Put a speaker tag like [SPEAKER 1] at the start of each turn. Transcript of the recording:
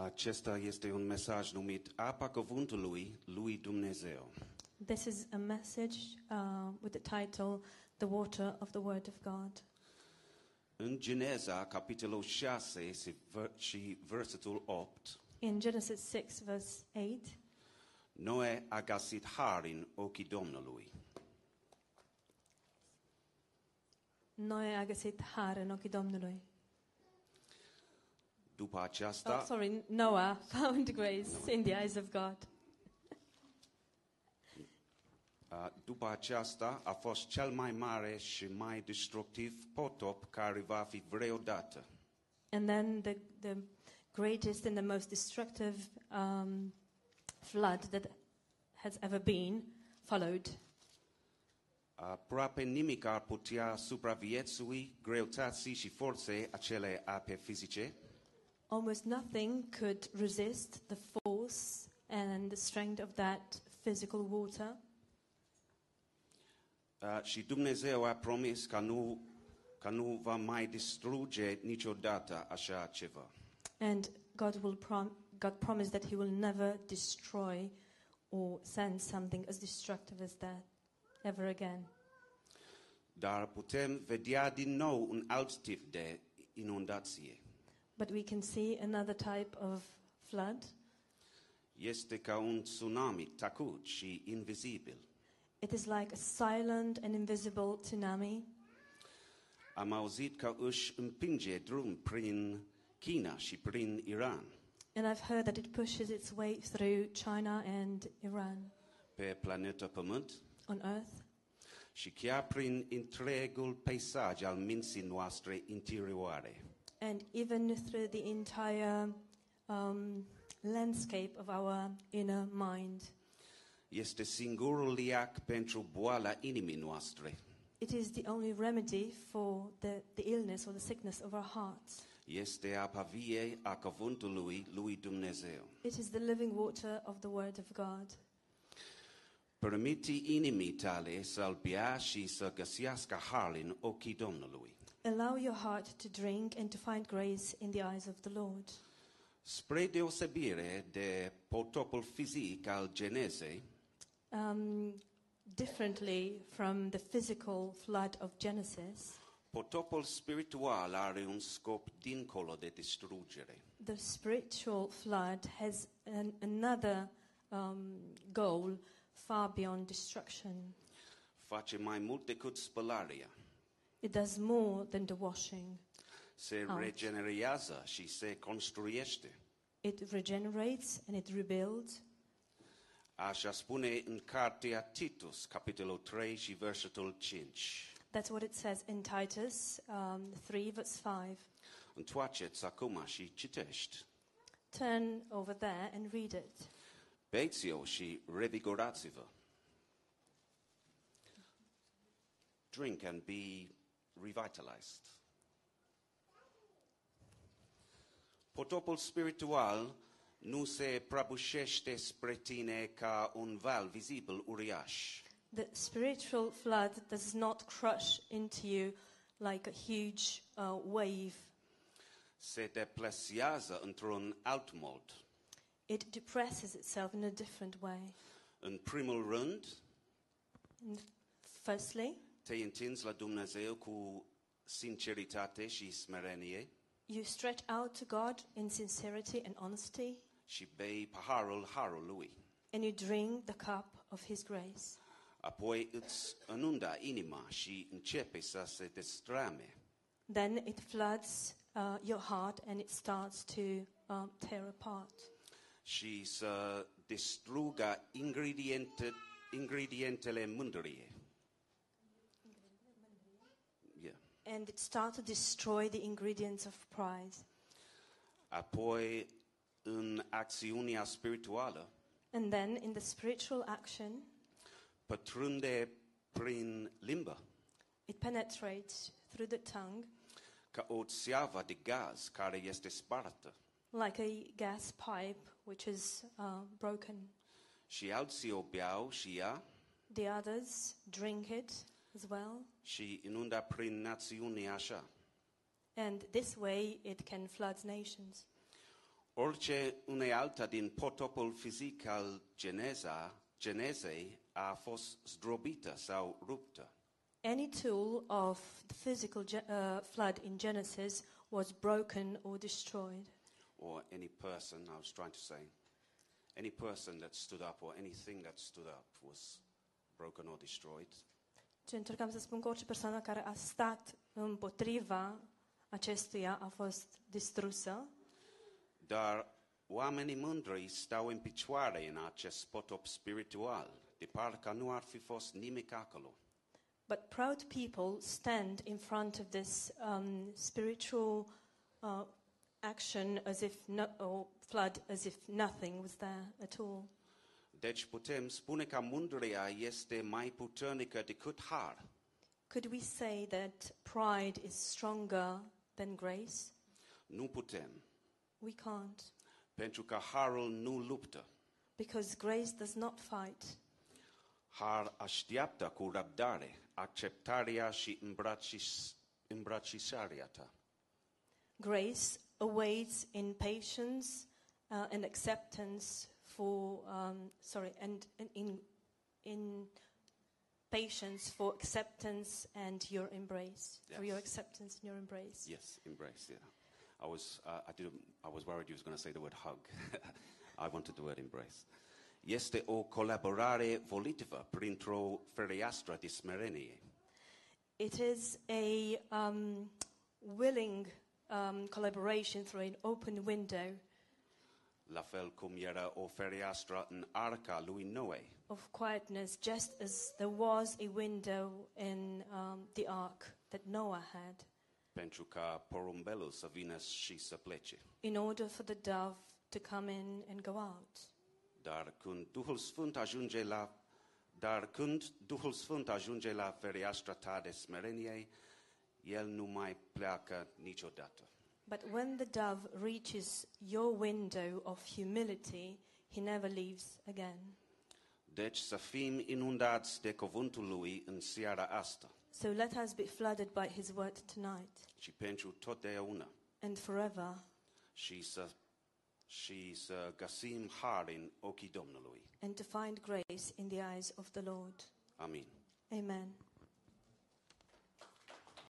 [SPEAKER 1] Acesta este un mesaj numit Apa Cuvântului lui Dumnezeu.
[SPEAKER 2] This is a message uh, with the title The Water of the Word of God.
[SPEAKER 1] În Geneza, capitolul 6 și ver- și versetul 8,
[SPEAKER 2] In Genesis 6, verse 8,
[SPEAKER 1] Noe a găsit har în ochii Domnului.
[SPEAKER 2] Noe a găsit har în ochii Domnului.
[SPEAKER 1] După
[SPEAKER 2] Oh, sorry, Noah found grace in the eyes of God.
[SPEAKER 1] uh, după aceasta a fost cel mai mare și mai destructiv potop care va fi vreodată.
[SPEAKER 2] And then the, the greatest and the most destructive um, flood that has ever been followed.
[SPEAKER 1] Aproape nimic ar putea supraviețui greutății și forței acele ape fizice,
[SPEAKER 2] Almost nothing could resist the force and the strength of that physical water.
[SPEAKER 1] Uh, și Dumnezeu a promis că nu, că nu va mai distruge niciodată așa ceva.
[SPEAKER 2] And God will prom- God promised that He will never destroy or send something as destructive as that ever again.
[SPEAKER 1] Dar putem vedea din nou un alt tip de inundație.
[SPEAKER 2] But we can see another type of flood.
[SPEAKER 1] Este ca un tsunami tacut și invizibil.
[SPEAKER 2] It is like a silent and invisible tsunami.
[SPEAKER 1] Am auzit că își împinge drum prin China și prin Iran,
[SPEAKER 2] And I've heard that it pushes its way through China and Iran
[SPEAKER 1] pe planeta Pământ
[SPEAKER 2] on Earth
[SPEAKER 1] și chiar prin întregul peisaj al minții noastre interioare.
[SPEAKER 2] And even through the entire um, landscape of our inner mind.
[SPEAKER 1] Este singurul liac pentru boala inimii noastre.
[SPEAKER 2] It is the only remedy for the, the illness or the sickness of our hearts.
[SPEAKER 1] Este apa vie a cuvântului lui Dumnezeu.
[SPEAKER 2] It is the living water of the Word of God.
[SPEAKER 1] Permite inimii tale să-l bea și să găsească har în ochii Domnului.
[SPEAKER 2] Allow your heart to drink and to find grace in the eyes of the Lord.
[SPEAKER 1] Spre deosebire de potopul fizic al Genezei,
[SPEAKER 2] Um, differently from the physical flood of Genesis,
[SPEAKER 1] potopul spiritual are un scop dincolo de distrugere.
[SPEAKER 2] the spiritual flood has an, another um, goal far beyond destruction.
[SPEAKER 1] Face mai mult decât spălarea.
[SPEAKER 2] It does more than the washing.
[SPEAKER 1] Se
[SPEAKER 2] Out.
[SPEAKER 1] regenerează și se construiește.
[SPEAKER 2] It regenerates and it rebuilds.
[SPEAKER 1] Așa spune în cartea Titus, capitolul 3 și versetul 5.
[SPEAKER 2] That's what it says in Titus um, 3, verse 5.
[SPEAKER 1] Întoarceți acum și citești.
[SPEAKER 2] Turn over there and read it.
[SPEAKER 1] Beți-o și revigorați-vă. Drink and be revitalized. Potopul spiritual nu se prăbușește spre tine ca un val vizibil uriaș.
[SPEAKER 2] The spiritual flood does not crush into you like a huge uh, wave.
[SPEAKER 1] Se deplasează într-un alt mod.
[SPEAKER 2] It depresses itself in a different way.
[SPEAKER 1] În primul rând,
[SPEAKER 2] And firstly,
[SPEAKER 1] la Dumnezeu cu sinceritate și smerenie
[SPEAKER 2] you stretch out to God in sincerity and honesty,
[SPEAKER 1] și bei paharul
[SPEAKER 2] and you drink the cup of His grace.
[SPEAKER 1] Apoi îți inunda inima și începe să se destrame.
[SPEAKER 2] Then it floods uh, your heart and it starts to um, tear apart.
[SPEAKER 1] și să distrugă ingrediente, ingredientele mândrie. Yeah.
[SPEAKER 2] And it starts to destroy the ingredients of pride.
[SPEAKER 1] Apoi, în acțiunea spirituală,
[SPEAKER 2] And then in the spiritual action,
[SPEAKER 1] pătrunde prin limbă,
[SPEAKER 2] it penetrates through the tongue
[SPEAKER 1] ca o țeavă de gaz care este spartă.
[SPEAKER 2] like a gas pipe which is uh, broken.
[SPEAKER 1] Și alții o beau și ea
[SPEAKER 2] The others drink it as well.
[SPEAKER 1] și inunda prin națiune așa.
[SPEAKER 2] And this way it can flood nations.
[SPEAKER 1] Orice unealta din potopul fizic al Geneza, Genezei a fost zdrobită sau ruptă.
[SPEAKER 2] Any tool of the physical ge- uh, flood in Genesis was broken or destroyed.
[SPEAKER 1] Or any person, I was trying to say, any person that stood up or anything that stood up was broken or destroyed.
[SPEAKER 2] Ce încercam să spun că orice persoană care a stat împotriva acestuia a fost distrusă,
[SPEAKER 1] Dar oamenii mândri stau în picioare în acest potop spiritual, de parcă nu ar fi fost nimic acolo.
[SPEAKER 2] but proud people stand in front of this um, spiritual uh, action as if no, or flood as if nothing was there at all.
[SPEAKER 1] Deci putem spune că mândria este mai puternică decât har.
[SPEAKER 2] Could we say that pride is stronger than grace?
[SPEAKER 1] Nu putem,
[SPEAKER 2] We can't,
[SPEAKER 1] pentru că harul nu luptă.
[SPEAKER 2] because grace does not fight.
[SPEAKER 1] Har așteaptă cu răbdare acceptarea și îmbrățișarea ta.
[SPEAKER 2] Grace awaits in patience uh, and acceptance for, um, sorry, and, and in, in patience for acceptance and your embrace, for your acceptance and your embrace.
[SPEAKER 1] Yes, embrace, yeah. I was, uh, I, didn't, I was worried you was going to say the word hug. I wanted the word embrace. Este o colaborare volitivă printr-o de smerenie.
[SPEAKER 2] It is a um, willing um, collaboration through an open window
[SPEAKER 1] La fel cum era o fereastră în arca lui Noe.
[SPEAKER 2] of quietness, just as there was a window in um, the ark that Noah had,
[SPEAKER 1] pentru ca porumbelul să vină și să plece.
[SPEAKER 2] in order for the dove to come in and go out.
[SPEAKER 1] Dar când Duhul Sfânt ajunge la dar când Duhul Sfânt ajunge la fereastra ta de smerenie, el nu mai pleacă niciodată.
[SPEAKER 2] But when the dove reaches your window of humility, he never leaves again.
[SPEAKER 1] Deci să fim inundați de cuvântul lui în seara asta
[SPEAKER 2] So let us be flooded by his word tonight
[SPEAKER 1] și pentru totdeauna
[SPEAKER 2] and forever,
[SPEAKER 1] și să, și să găsim har în ochii Domnului.
[SPEAKER 2] and to find grace in the eyes of the Lord.
[SPEAKER 1] Amin.
[SPEAKER 2] Amen.